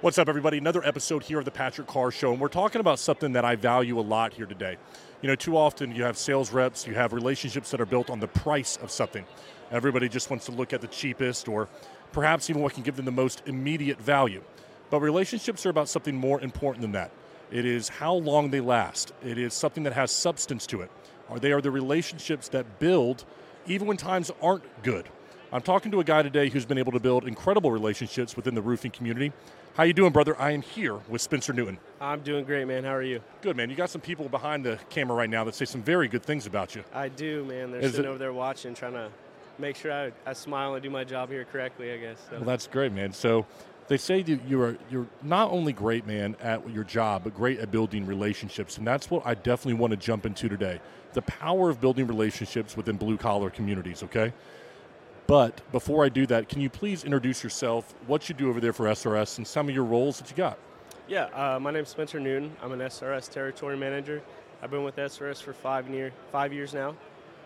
What's up, everybody? Another episode here of the Patrick Carr Show, and we're talking about something that I value a lot here today. You know, too often you have sales reps, you have relationships that are built on the price of something. Everybody just wants to look at the cheapest or perhaps even what can give them the most immediate value. But relationships are about something more important than that. It is how long they last, it is something that has substance to it. They are the relationships that build even when times aren't good. I'm talking to a guy today who's been able to build incredible relationships within the roofing community. How you doing, brother? I am here with Spencer Newton. I'm doing great, man. How are you? Good, man. You got some people behind the camera right now that say some very good things about you. I do, man. They're Is sitting it- over there watching, trying to make sure I, I smile and do my job here correctly, I guess. So. Well, that's great, man. So they say that you're you're not only great, man, at your job, but great at building relationships, and that's what I definitely want to jump into today. The power of building relationships within blue collar communities. Okay. But before I do that, can you please introduce yourself, what you do over there for SRS, and some of your roles that you got? yeah, uh, my name's Spencer Newton. I'm an SRS territory manager. I've been with SRS for five, year, five years now.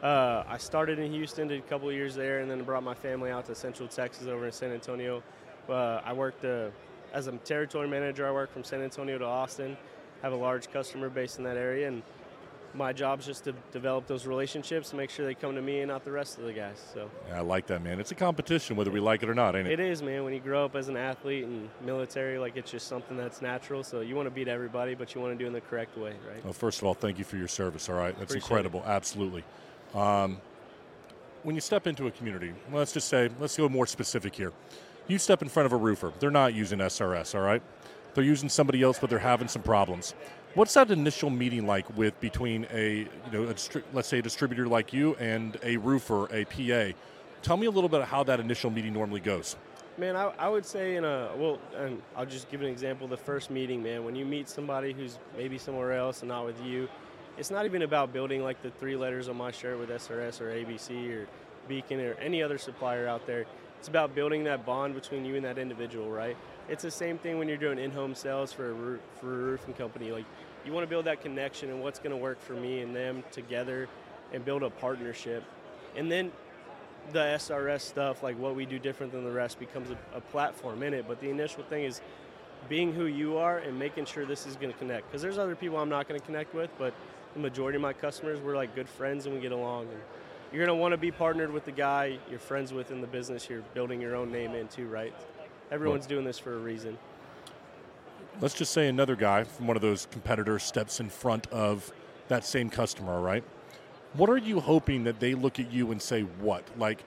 Uh, I started in Houston, did a couple years there, and then brought my family out to Central Texas over in San Antonio. Uh, I worked uh, as a territory manager. I work from San Antonio to Austin. Have a large customer base in that area, and my job is just to develop those relationships and make sure they come to me and not the rest of the guys. So. Yeah, I like that, man. It's a competition, whether we like it or not, ain't it? It is, man. When you grow up as an athlete and military, like it's just something that's natural. So you want to beat everybody, but you want to do it in the correct way, right? Well, first of all, thank you for your service. All right, that's Appreciate incredible. Absolutely. Um, when you step into a community, let's just say, let's go more specific here. You step in front of a roofer. They're not using SRS. All right, they're using somebody else, but they're having some problems. What's that initial meeting like with between a you know a, distri- let's say a distributor like you and a roofer, a PA? Tell me a little bit of how that initial meeting normally goes. Man, I, I would say in a well, and I'll just give an example. The first meeting, man, when you meet somebody who's maybe somewhere else and not with you, it's not even about building like the three letters on my shirt with SRS or ABC or Beacon or any other supplier out there. It's about building that bond between you and that individual, right? It's the same thing when you're doing in-home sales for a roo- for a roofing company. Like you want to build that connection and what's going to work for me and them together, and build a partnership, and then the SRS stuff, like what we do different than the rest, becomes a, a platform in it. But the initial thing is being who you are and making sure this is going to connect. Because there's other people I'm not going to connect with, but the majority of my customers, we're like good friends and we get along. And you're going to want to be partnered with the guy you're friends with in the business you're building your own name into, right? Everyone's doing this for a reason. let's just say another guy from one of those competitors steps in front of that same customer, right? What are you hoping that they look at you and say what? Like,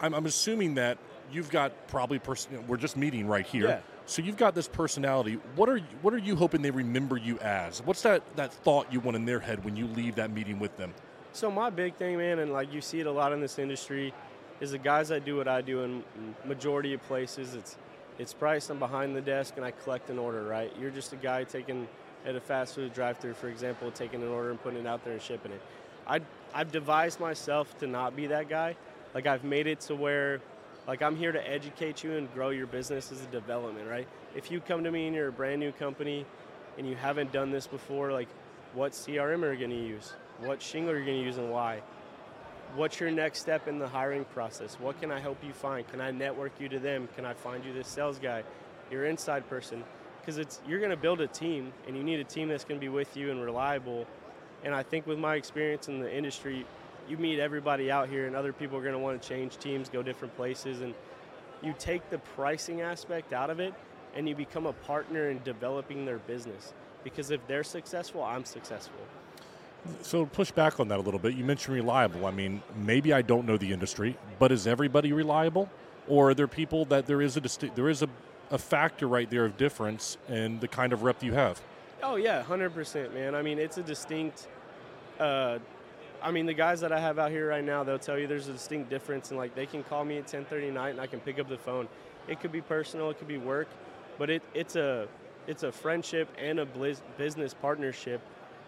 I'm, I'm assuming that you've got probably person. We're just meeting right here, Yeah. so you've got this personality. What are you, what are you hoping they remember you as? What's that that thought you want in their head when you leave that meeting with them? So my big thing, man, and like you see it a lot in this industry, is the guys that do what I do in majority of places. It's it's price. I'm behind the desk and I collect an order. Right? You're just a guy taking at a fast food drive-through, for example, taking an order and putting it out there and shipping it. I I've devised myself to not be that guy. Like I've made it to where, like I'm here to educate you and grow your business as a development. Right? If you come to me and you're a brand new company, and you haven't done this before, like what CRM are you going to use? What shingle are you going to use and why? What's your next step in the hiring process? What can I help you find? Can I network you to them? Can I find you this sales guy, your inside person? Because it's you're going to build a team, and you need a team that's going to be with you and reliable. And I think with my experience in the industry, you meet everybody out here, and other people are going to want to change teams, go different places, and you take the pricing aspect out of it, and you become a partner in developing their business. Because if they're successful, I'm successful. So push back on that a little bit. You mentioned reliable. I mean, maybe I don't know the industry, but is everybody reliable, or are there people that there is a disti- there is a, a factor right there of difference in the kind of rep you have? Oh yeah, hundred percent, man. I mean, it's a distinct. Uh, I mean, the guys that I have out here right now, they'll tell you there's a distinct difference, and like they can call me at 10:30 at night, and I can pick up the phone. It could be personal, it could be work, but it, it's a it's a friendship and a bliz- business partnership.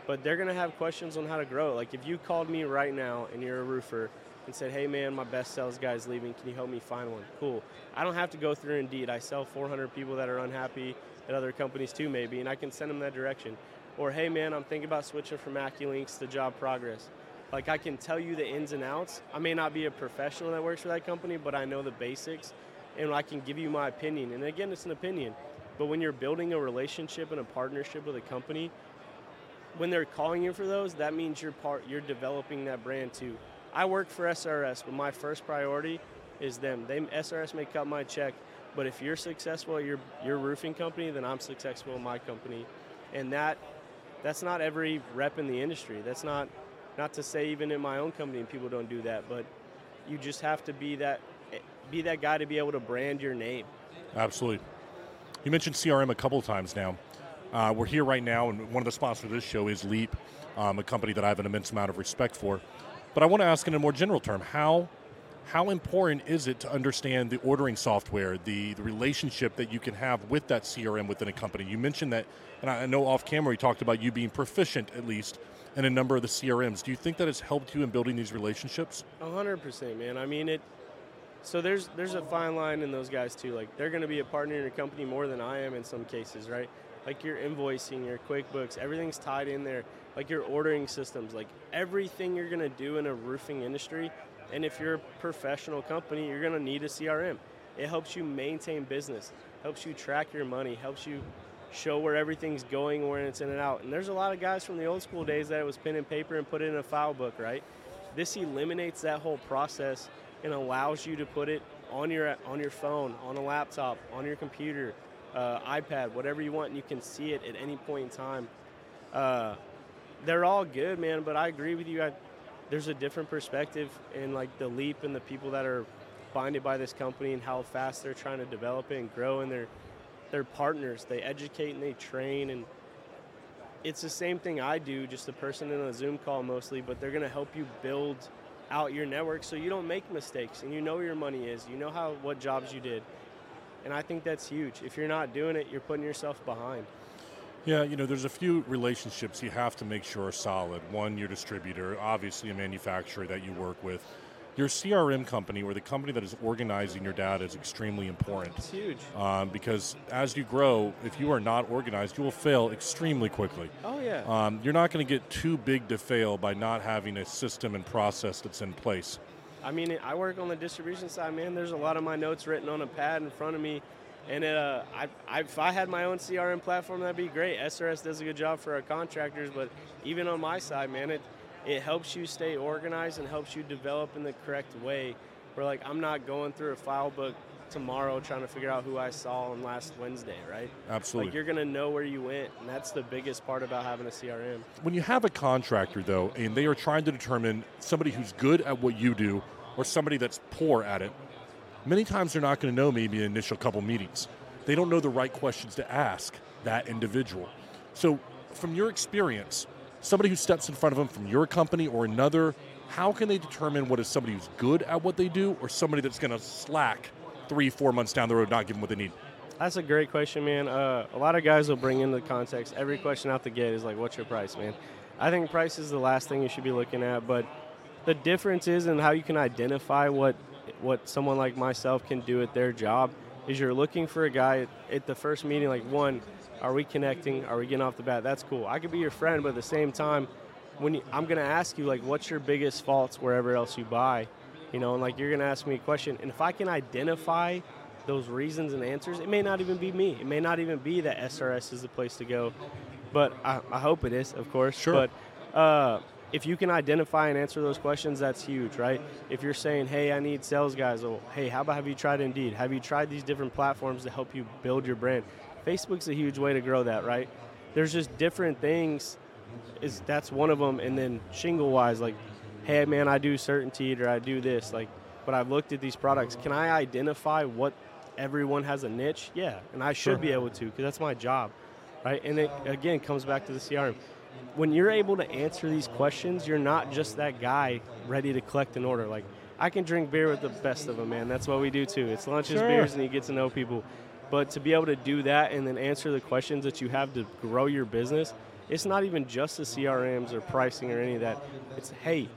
But they're gonna have questions on how to grow. Like if you called me right now and you're a roofer and said, "Hey man, my best sales guy's leaving. Can you help me find one?" Cool. I don't have to go through Indeed. I sell 400 people that are unhappy at other companies too, maybe, and I can send them that direction. Or, hey man, I'm thinking about switching from AccuLynx to Job Progress. Like I can tell you the ins and outs. I may not be a professional that works for that company, but I know the basics and I can give you my opinion. And again, it's an opinion. But when you're building a relationship and a partnership with a company, when they're calling you for those, that means you're part you're developing that brand too. I work for SRS, but my first priority is them. They SRS may cut my check, but if you're successful at your your roofing company, then I'm successful in my company. And that that's not every rep in the industry. That's not not to say even in my own company people don't do that, but you just have to be that be that guy to be able to brand your name. Absolutely. You mentioned CRM a couple times now. Uh, we're here right now, and one of the sponsors of this show is Leap, um, a company that I have an immense amount of respect for. But I want to ask in a more general term, how how important is it to understand the ordering software, the, the relationship that you can have with that CRM within a company? You mentioned that, and I know off camera we talked about you being proficient at least in a number of the CRMs. Do you think that has helped you in building these relationships? hundred percent, man. I mean, it so there's there's a fine line in those guys too. Like they're going to be a partner in your company more than I am in some cases, right? Like your invoicing, your QuickBooks, everything's tied in there. Like your ordering systems, like everything you're to do in a roofing industry. And if you're a professional company, you're to need a CRM. It helps you maintain business, helps you track your money, helps you show where everything's going, where it's in and out. And there's a lot of guys from the old school days that it was pen and paper and put it in a file book, right? This eliminates that whole process and allows you to put it on your on your phone, on a laptop, on your computer, uh, iPad, whatever you want, and you can see it at any point in time. Uh, they're all good, man. But I agree with you. I, there's a different perspective in like the leap and the people that are binded by this company and how fast they're trying to develop it and grow. And they're they're partners. They educate and they train and it's the same thing I do, just a person in a Zoom call mostly, but they're going to help you build out your network so you don't make mistakes and you know where your money is. You know how what jobs you did. And I think that's huge. If you're not doing it, you're putting yourself behind. Yeah, you know, there's a few relationships you have to make sure are solid. One, your distributor, obviously a manufacturer that you work with your CRM company or the company that is organizing your data is extremely important. It's huge. Um, because as you grow, if you are not organized, you will fail extremely quickly. Oh, yeah. Um, you're not going to get too big to fail by not having a system and process that's in place. I mean, I work on the distribution side, man. There's a lot of my notes written on a pad in front of me. And uh, I, I, if I had my own CRM platform, that'd be great. SRS does a good job for our contractors, but even on my side, man, it, it helps you stay organized and helps you develop in the correct way. Where like I'm not going through a file book tomorrow trying to figure out who I saw on last Wednesday, right? Absolutely. Like you're going to know where you went, and that's the biggest part about having a CRM. When you have a contractor though, and they are trying to determine somebody who's good at what you do or somebody that's poor at it, many times they're not going to know maybe in initial couple meetings. They don't know the right questions to ask that individual. So, from your experience, somebody who steps in front of them from your company or another, how can they determine what is somebody who's good at what they do or somebody that's going to slack three, four months down the road, not them what they need? That's a great question, man. Uh, a lot of guys will bring into the context. Every question out the gate is like, "What's your price, man?" I think price is the last thing you should be looking at, but the difference is in how you can identify what what someone like myself can do at their job is you're looking for a guy at, at the first meeting like one are we connecting? Are we getting off the bat? That's cool. I could be your friend, but at the same time, when you, I'm going to ask you like, what's your biggest faults wherever else you buy, you know, and like you're going to ask me a question, and if I can identify those reasons and answers, it may not even be me. It may not even be that SRS is the place to go, but I, I hope it is, of course. Sure. But uh, if you can identify and answer those questions, that's huge, right? If you're saying, hey, I need sales guys, or hey, how about have you tried Indeed? Have you tried these different platforms to help you build your brand? Facebook's a huge way to grow that, right? There's just different things. Is that's one of them, and then shingle wise, like, hey man, I do CertainTeed or I do this, like, but I've looked at these products. Can I identify what everyone has a niche? Yeah, and I should sure. be able to because that's my job, right? And it again comes back to the CRM. When you're able to answer these questions, you're not just that guy ready to collect an order. Like, I can drink beer with the best of them, man. That's what we do too. It's lunches, sure. beers, and you get to know people. But to be able to do that and then answer the questions that you have to grow your business, it's not even just the CRMs or pricing or any of that. It's hey,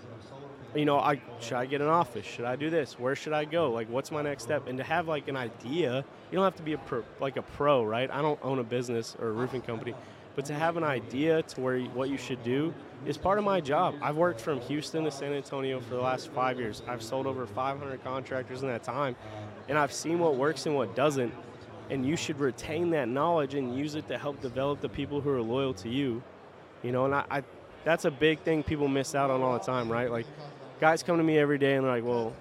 you know, I should I get an office? Should I do this? Where should I go? Like, what's my next step? And to have like an idea, you don't have to be a pro, like a pro, right? I don't own a business or a roofing company, But to have an idea to where you, what you should do is part of my job. I've worked from Houston to San Antonio for the last five years. I've sold over 500 contractors in that time, and I've seen what works and what doesn't. And you should retain that knowledge and use it to help develop the people who are loyal to you. You know, and I, I that's a big thing people miss out on all the time, right? Like, guys come to me every day and they're like, well,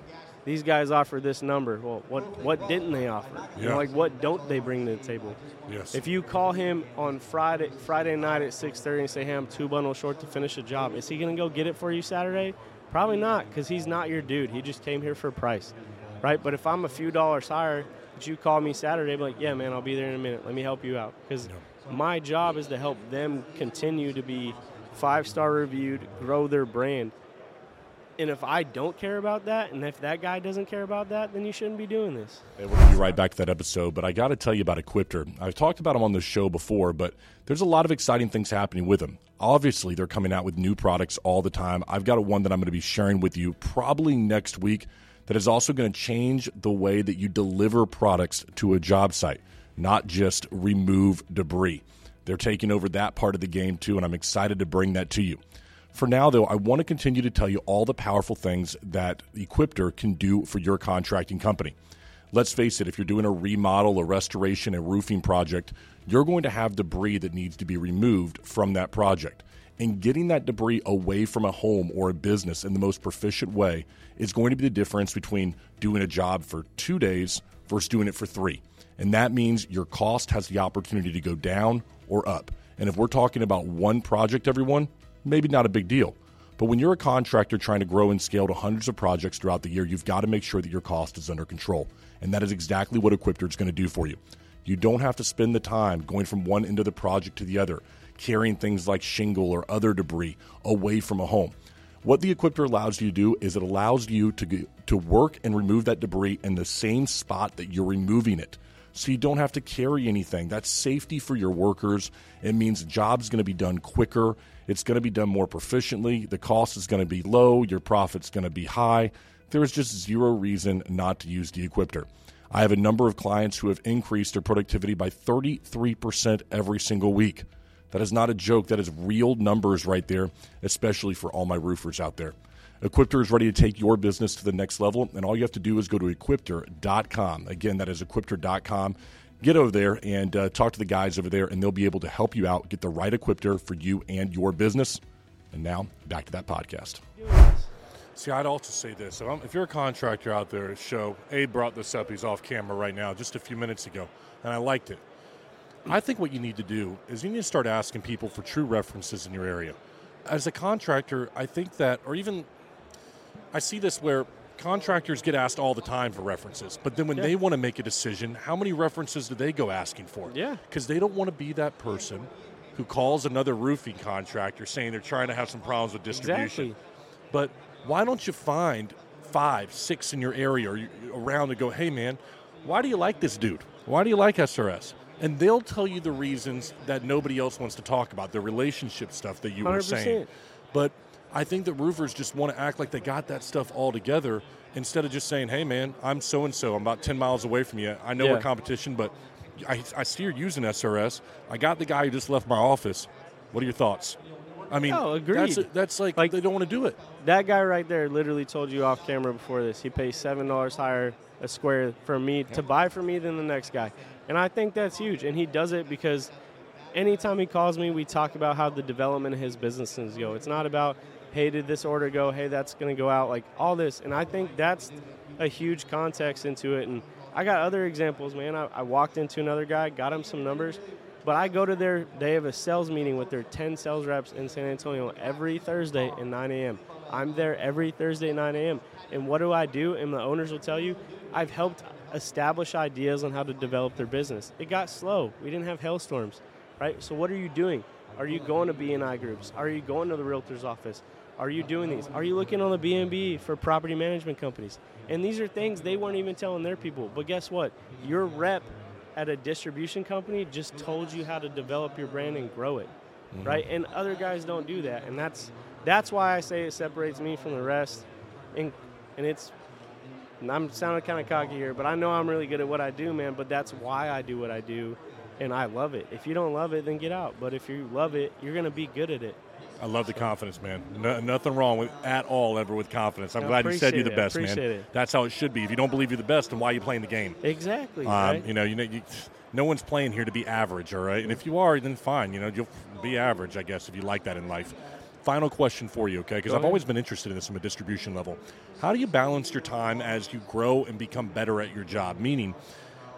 these guys offer this number. Well, what what didn't they offer? Yeah. You know, like what don't they bring to the table? Yes. If you call him on Friday Friday night at 6:30 and say, "Hey, I'm two bundles short to finish a job," is he going to go get it for you Saturday? Probably not, because he's not your dude. He just came here for a price, right? But if I'm a few dollars higher, but you call me Saturday, be like, "Yeah, man, I'll be there in a minute. Let me help you out," because my job is to help them continue to be five star reviewed, grow their brand. And if I don't care about that, and if that guy doesn't care about that, then you shouldn't be doing this. Going to be right back to that episode, but I got to tell you about Equipter. I've talked about them on the show before, but there's a lot of exciting things happening with them. Obviously, they're coming out with new products all the time. I've got one that I'm going to be sharing with you probably next week that is also going to change the way that you deliver products to a job site, not just remove debris. They're taking over that part of the game too, and I'm excited to bring that to you. For now, though, I want to continue to tell you all the powerful things that Equipter can do for your contracting company. Let's face it, if you're doing a remodel, a restoration, a roofing project, you're going to have debris that needs to be removed from that project. And getting that debris away from a home or a business in the most proficient way is going to be the difference between doing a job for two days versus doing it for three. And that means your cost has the opportunity to go down or up. And if we're talking about one project, everyone, maybe not a big deal. But when you're a contractor trying to grow and scale to hundreds of projects throughout the year, you've got to make sure that your cost is under control. And that is exactly what Equipter is going to do for you. You don't have to spend the time going from one end of the project to the other, carrying things like shingle or other debris away from a home. What the Equipter allows you to do is it allows you to, to work and remove that debris in the same spot that you're removing it so you don't have to carry anything. That's safety for your workers. It means the job's going to be done quicker. It's going to be done more proficiently. The cost is going to be low. Your profit's going to be high. There is just zero reason not to use the Equipter. I have a number of clients who have increased their productivity by 33% every single week. That is not a joke. That is real numbers right there, especially for all my roofers out there. Equipter is ready to take your business to the next level, and all you have to do is go to equipter.com. Again, that is equipter.com. Get over there and uh, talk to the guys over there, and they'll be able to help you out, get the right Equipter for you and your business. And now, back to that podcast. See, I'd also say this. If, you're a contractor out there show, Abe brought this up. He's off camera right now, just a few minutes ago, and I liked it. I think what you need to do is you need to start asking people for true references in your area. As a contractor, I think that, or even I see this where contractors get asked all the time for references, but then when Yeah. they want to make a decision, how many references do they go asking for? Yeah. Because they don't want to be that person who calls another roofing contractor saying they're trying to have some problems with distribution. Exactly. But why don't you find five, six in your area or around and go, hey man, why do you like this dude? Why do you like SRS? And they'll tell you the reasons that nobody else wants to talk about, the relationship stuff that you were saying. 100%. But I think that roofers just want to act like they got that stuff all together instead of just saying, hey man, I'm so and so. I'm about 10 miles away from you. I know Yeah. we're competition, but I, I see you're using SRS. I got the guy who just left my office. What are your thoughts? I mean, Oh, that's, agreed. that's like, Like- they don't want to do it. That guy right there literally told you off camera before this. He pays seven dollars higher a square for me to buy for me than the next guy, and I think that's huge. And he does it because anytime he calls me, we talk about how the development of his businesses go. It's not about hey, did this order go? Hey, that's going to go out. Like all this, and I think that's a huge context into it. And I got other examples, man. I, I walked into another guy, got him some numbers. But I go to their, they have a sales meeting with their 10 sales reps in San Antonio every Thursday at 9 a.m. I'm there every Thursday at 9 a.m. And what do I do? And the owners will tell you, I've helped establish ideas on how to develop their business. It got slow. We didn't have hailstorms, right? So what are you doing? Are you going to BNI groups? Are you going to the realtor's office? Are you doing these? Are you looking on the B&B for property management companies? And these are things they weren't even telling their people. But guess what? Your rep at a distribution company just told you how to develop your brand and grow it, mm-hmm. right? And other guys don't do that, and that's that's why I say it separates me from the rest. And and it's and I'm sounding kind of cocky here, but I know I'm really good at what I do, man. But that's why I do what I do, and I love it. If you don't love it, then get out. But if you love it, you're going to be good at it. I love the confidence, man. No, nothing wrong with at all ever with confidence. I'm I glad you said you're the appreciate it. I best, man. it. That's how it should be. If you don't believe you're the best, then why are you playing the game? Exactly. Um, right? You know, you know, you, no one's playing here to be average, all right? And if you are, then fine. You know, you'll be average, I guess, if you like that in life. Final question for you, okay? Because I've ahead. always been interested in this from a distribution level. How do you balance your time as you grow and become better at your job? Meaning,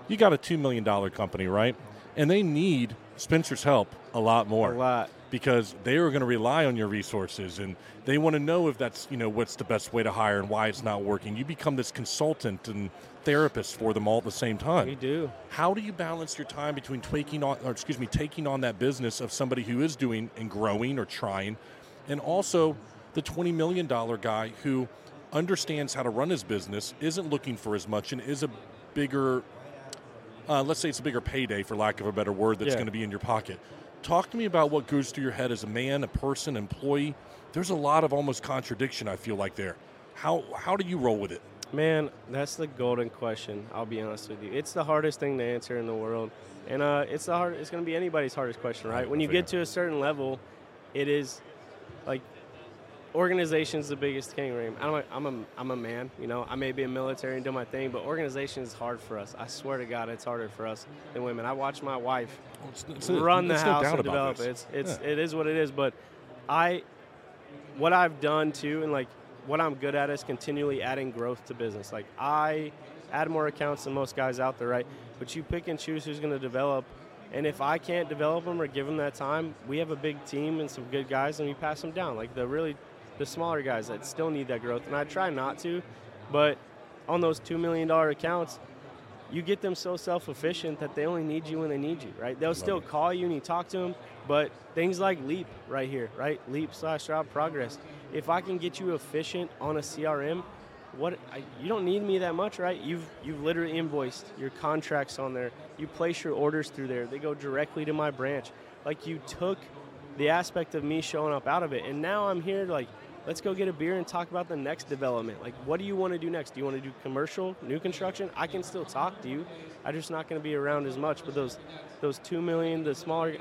you got a $2 million company, right? And they need Spencer's help a lot more a lot. Because they are going to rely on your resources and they want to know if that's you know what's the best way to hire and why it's not working you become this consultant and therapist for them all at the same We time do. how do you balance your time between taking on or excuse me taking on that business of somebody who is doing and growing or trying and also the 20 million dollar guy who understands how to run his business isn't looking for as much and is a bigger uh, let's say it's a bigger payday for lack of a better word that's Yeah. going to be in your pocket talk to me about what goes through your head as a man a person employee there's a lot of almost contradiction i feel like there how how do you roll with it Man, that's the golden question. I'll be honest with you. It's the hardest thing to answer in the world, and uh, it's the hard. It's going to be anybody's hardest question, right? When you get to a certain level, it is like organization's the biggest king ring. I'm a, I'm a I'm a man. You know, I may be a military and do my thing, but organization is hard for us. I swear to God, it's harder for us than women. I watch my wife It's- it's- run the it's no house doubt and develop this. It's it's Yeah. it is what it is. But I, what I've done too, and like what I'm good at is continually adding growth to business. Like I add more accounts than most guys out there, right? But you pick and choose who's going to develop. And if I can't develop them or give them that time, we have a big team and some good guys, and we pass them down. Like the really, the smaller guys that still need that growth. And I try not to, but on those two million dollar accounts, you get them so self-efficient that they only need you when they need you, right? They'll still it. call you and you talk to them, but things like Leap right here, right? Leap slash Route Progress. If I can get you efficient on a CRM, what I, you don't need me that much, right? You've you've literally invoiced your contracts on there. You place your orders through there. They go directly to my branch. Like you took the aspect of me showing up out of it, and now I'm here like. Let's go get a beer and talk about the next development. Like, what do you want to do next? Do you want to do commercial, new construction? I can still talk to you. I'm just not going to be around as much. But those, those two million, the smaller,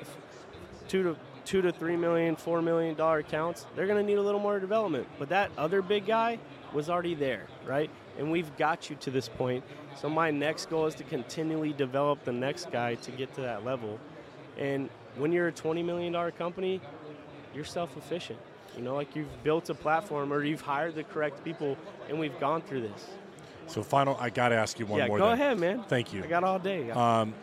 two to two to three million, four million dollar accounts, they're going to need a little more development. But that other big guy was already there, right? And we've got you to this point. So my next goal is to continually develop the next guy to get to that level. And when you're a twenty million dollar company, you're self-efficient. You know, like you've built a platform or you've hired the correct people, and we've gone through this. so final i got to ask you one more thing. yeah, more go then. ahead, man. thank you I got all day. Um,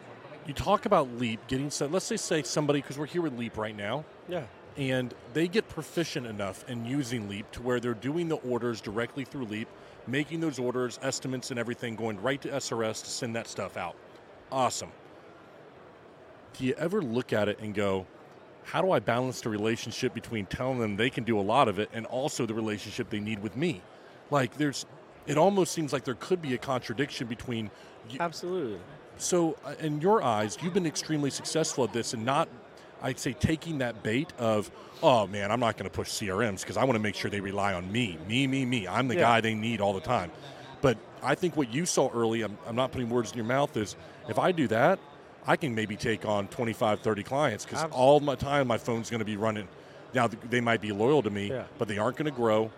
you talk about Leap getting set. Let's say say somebody because we're here with Leap right now, yeah. and they get proficient enough in using Leap to where they're doing the orders directly through Leap, making those orders, estimates, and everything, going right to SRS to send that stuff out. Awesome. Do you ever look at it and go, how do I balance the relationship between telling them they can do a lot of it and also the relationship they need with me? Like there's, it almost seems like there could be a contradiction between you, Absolutely. so, uh, in your eyes, you've been extremely successful at this and not, I'd say, taking that bait of, oh man, I'm not going to push CRMs because I want to make sure they rely on me, me, me, me. I'm the Yeah. guy they need all the time. But I think what you saw early, I'm, I'm not putting words in your mouth, is if I do that, I can maybe take on 25, 30 clients because all my time my phone's going to be running. Now, they might be loyal to me, Yeah. but they aren't going to grow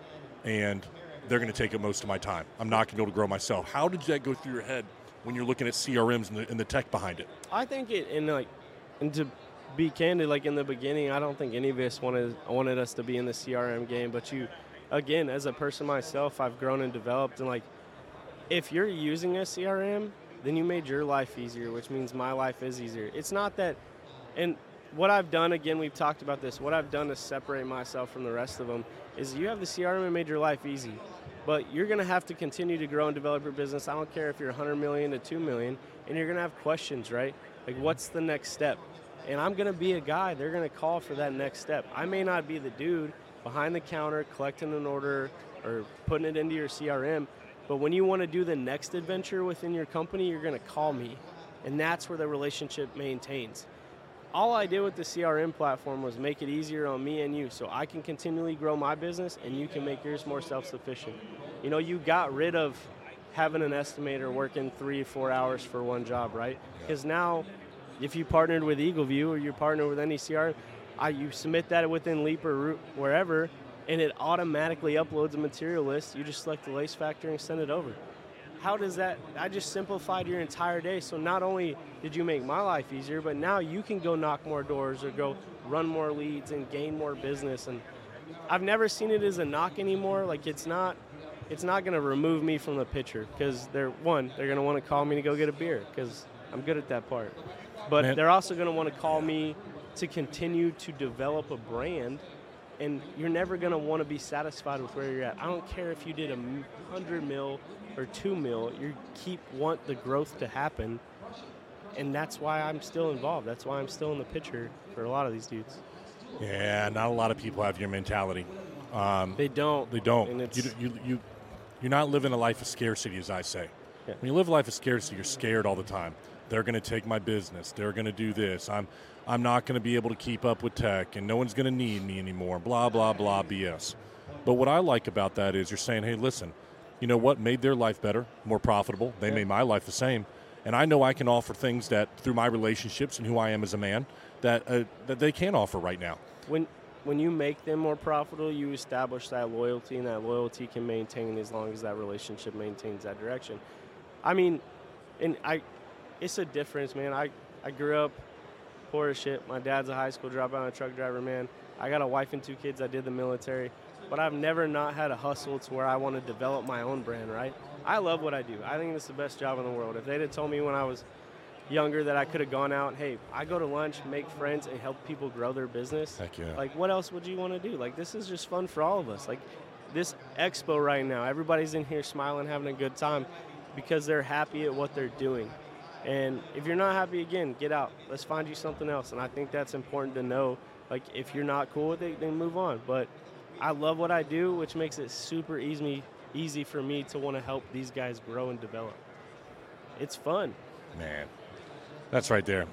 and they're going to take up most of my time. I'm not going to be able to grow myself. How did that go through your head when you're looking at CRMs and the, and the tech behind it? I think it, and like, and to be candid, like in the beginning, I don't think any of us wanted wanted us to be in the CRM game. But you, again, as a person myself, I've grown and developed, and like, if you're using a CRM, then you made your life easier, which means my life is easier. It's not that, and what I've done, again, we've talked about this. What I've done to separate myself from the rest of them is you have the CRM and made your life easy. But you're going to have to continue to grow and develop your business. I don't care if you're 100 million to 2 million, and you're going to have questions, right? Like, what's the next step? And I'm going to be a guy they're going to call for that next step. I may not be the dude behind the counter collecting an order or putting it into your CRM, but when you want to do the next adventure within your company, you're going to call me. And that's where the relationship maintains all I did with the CRM platform was make it easier on me and you so I can continually grow my business and you can make yours more self sufficient. You know, you got rid of having an estimator working three, four hours for one job, right? Because now if you partnered with EagleView or you partner with any CRM, I, you submit that within Leap or Root, wherever, and it automatically uploads a material list. You just select the waste factor and send it over. How does that? I just simplified your entire day. So not only did you make my life easier, but now you can go knock more doors or go run more leads and gain more business. And I've never seen it as a knock anymore. Like it's not, it's not going to remove me from the picture because they're one, they're going to want to call me to go get a beer because I'm good at that part. But Man. they're also going to want to call me to continue to develop a brand and you're never going to want to be satisfied with where you're at. I don't care if you did a 100 mil or 2 mil, you keep want the growth to happen. And that's why I'm still involved. That's why I'm still in the picture for a lot of these dudes. Yeah, not a lot of people have your mentality. Um, they don't. They don't. You, you, you, you're not living a life of scarcity, as I say. Yeah. When you live a life of scarcity, you're scared all the time. They're going to take my business. They're going to do this. I'm I'm not going to be able to keep up with tech and no one's going to need me anymore, blah, blah, blah, BS. But what I like about that is you're saying, hey, listen, you know what made their life better, more profitable? They yeah. made my life the same. And I know I can offer things that, through my relationships and who I am as a man, that, uh, that they can't offer right now. When, when you make them more profitable, you establish that loyalty, and that loyalty can maintain as long as that relationship maintains that direction. I mean, and I, it's a difference, man. I, I grew up poor as shit. My dad's a high school dropout and a truck driver, man. I got a wife and two kids. I did the military. But I've never not had a hustle to where I want to develop my own brand, right? I love what I do. I think it's the best job in the world. If they'd have told me when I was younger that I could have gone out, hey, I go to lunch, make friends, and help people grow their business. Heck yeah. Like, what else would you want to do? Like, this is just fun for all of us. Like, this expo right now, everybody's in here smiling, having a good time because they're happy at what they're doing. And if you're not happy again, get out. Let's find you something else. And I think that's important to know. Like if you're not cool with it, then move on. But I love what I do, which makes it super easy easy for me to want to help these guys grow and develop. It's fun. Man, that's right there.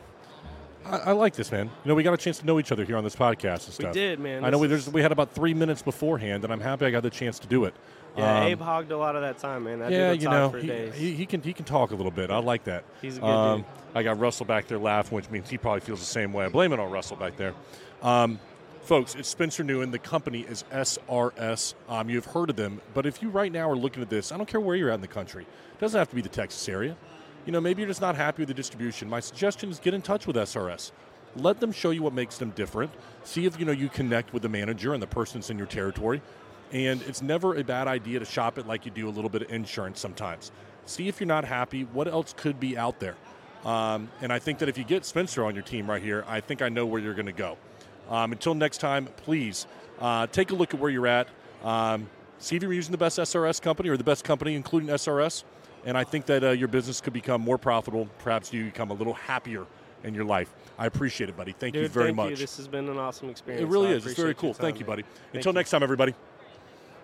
I, I, like this, man. You know, we got a chance to know each other here on this podcast and stuff. We did, man. I know we, we had about three minutes beforehand, and I'm happy I got the chance to do it. Yeah, um, Abe hogged a lot of that time, man. I yeah, you know, he, he, he, can he can talk a little bit. I like that. He's a good um, dude. I got Russell back there laughing, which means he probably feels the same way. I blame it on Russell back there. Um, folks, it's Spencer Newton. The company is SRS. Um, you've heard of them, but if you right now are looking at this, I don't care where you're at in the country. It doesn't have to be the Texas area. You know, maybe you're just not happy with the distribution. My suggestion is get in touch with SRS. Let them show you what makes them different. See if you know you connect with the manager and the person that's in your territory. And it's never a bad idea to shop it like you do a little bit of insurance sometimes. See if you're not happy, what else could be out there. Um, and I think that if you get Spencer on your team right here, I think I know where you're going to go. Um, until next time, please uh, take a look at where you're at. Um, see if you're using the best SRS company or the best company, including SRS. And I think that uh, your business could become more profitable. Perhaps you become a little happier in your life. I appreciate it, buddy. Thank Dude, you very thank much. You. This has been an awesome experience. It really is. It's very cool. Thank you, buddy. Thank Until you. next time, everybody.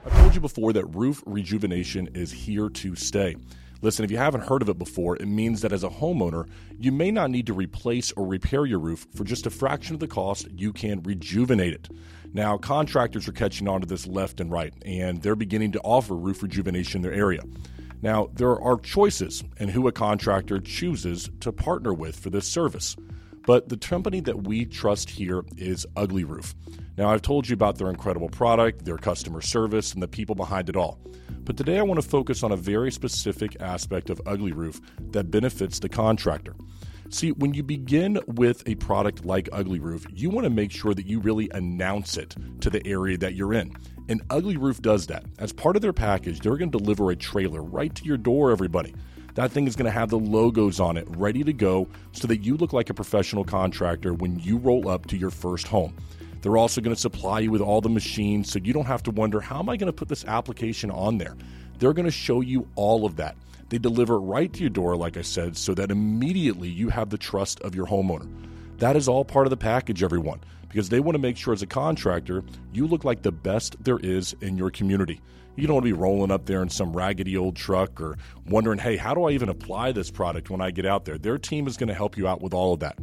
I've told you before that roof rejuvenation is here to stay. Listen, if you haven't heard of it before, it means that as a homeowner, you may not need to replace or repair your roof for just a fraction of the cost. You can rejuvenate it. Now, contractors are catching on to this left and right, and they're beginning to offer roof rejuvenation in their area. Now, there are choices in who a contractor chooses to partner with for this service. But the company that we trust here is Ugly Roof. Now, I've told you about their incredible product, their customer service, and the people behind it all. But today I want to focus on a very specific aspect of Ugly Roof that benefits the contractor. See, when you begin with a product like Ugly Roof, you want to make sure that you really announce it to the area that you're in. And Ugly Roof does that. As part of their package, they're going to deliver a trailer right to your door, everybody. That thing is going to have the logos on it ready to go so that you look like a professional contractor when you roll up to your first home. They're also going to supply you with all the machines so you don't have to wonder how am I going to put this application on there? They're going to show you all of that. They deliver right to your door, like I said, so that immediately you have the trust of your homeowner. That is all part of the package, everyone, because they want to make sure as a contractor you look like the best there is in your community. You don't want to be rolling up there in some raggedy old truck or wondering, hey, how do I even apply this product when I get out there? Their team is going to help you out with all of that.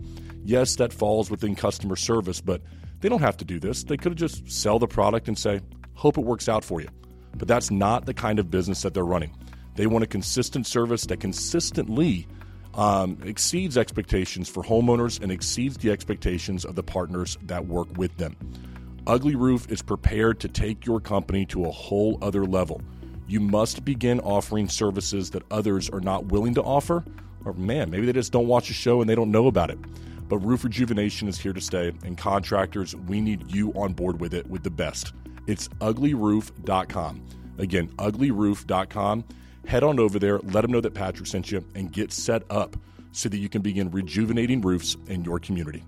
Yes, that falls within customer service, but they don't have to do this. They could have just sell the product and say, hope it works out for you. But that's not the kind of business that they're running. They want a consistent service that consistently um, exceeds expectations for homeowners and exceeds the expectations of the partners that work with them. Ugly Roof is prepared to take your company to a whole other level. You must begin offering services that others are not willing to offer, or man, maybe they just don't watch a show and they don't know about it. But roof rejuvenation is here to stay, and contractors, we need you on board with it with the best. It's uglyroof.com. Again, uglyroof.com. Head on over there, let them know that Patrick sent you, and get set up so that you can begin rejuvenating roofs in your community.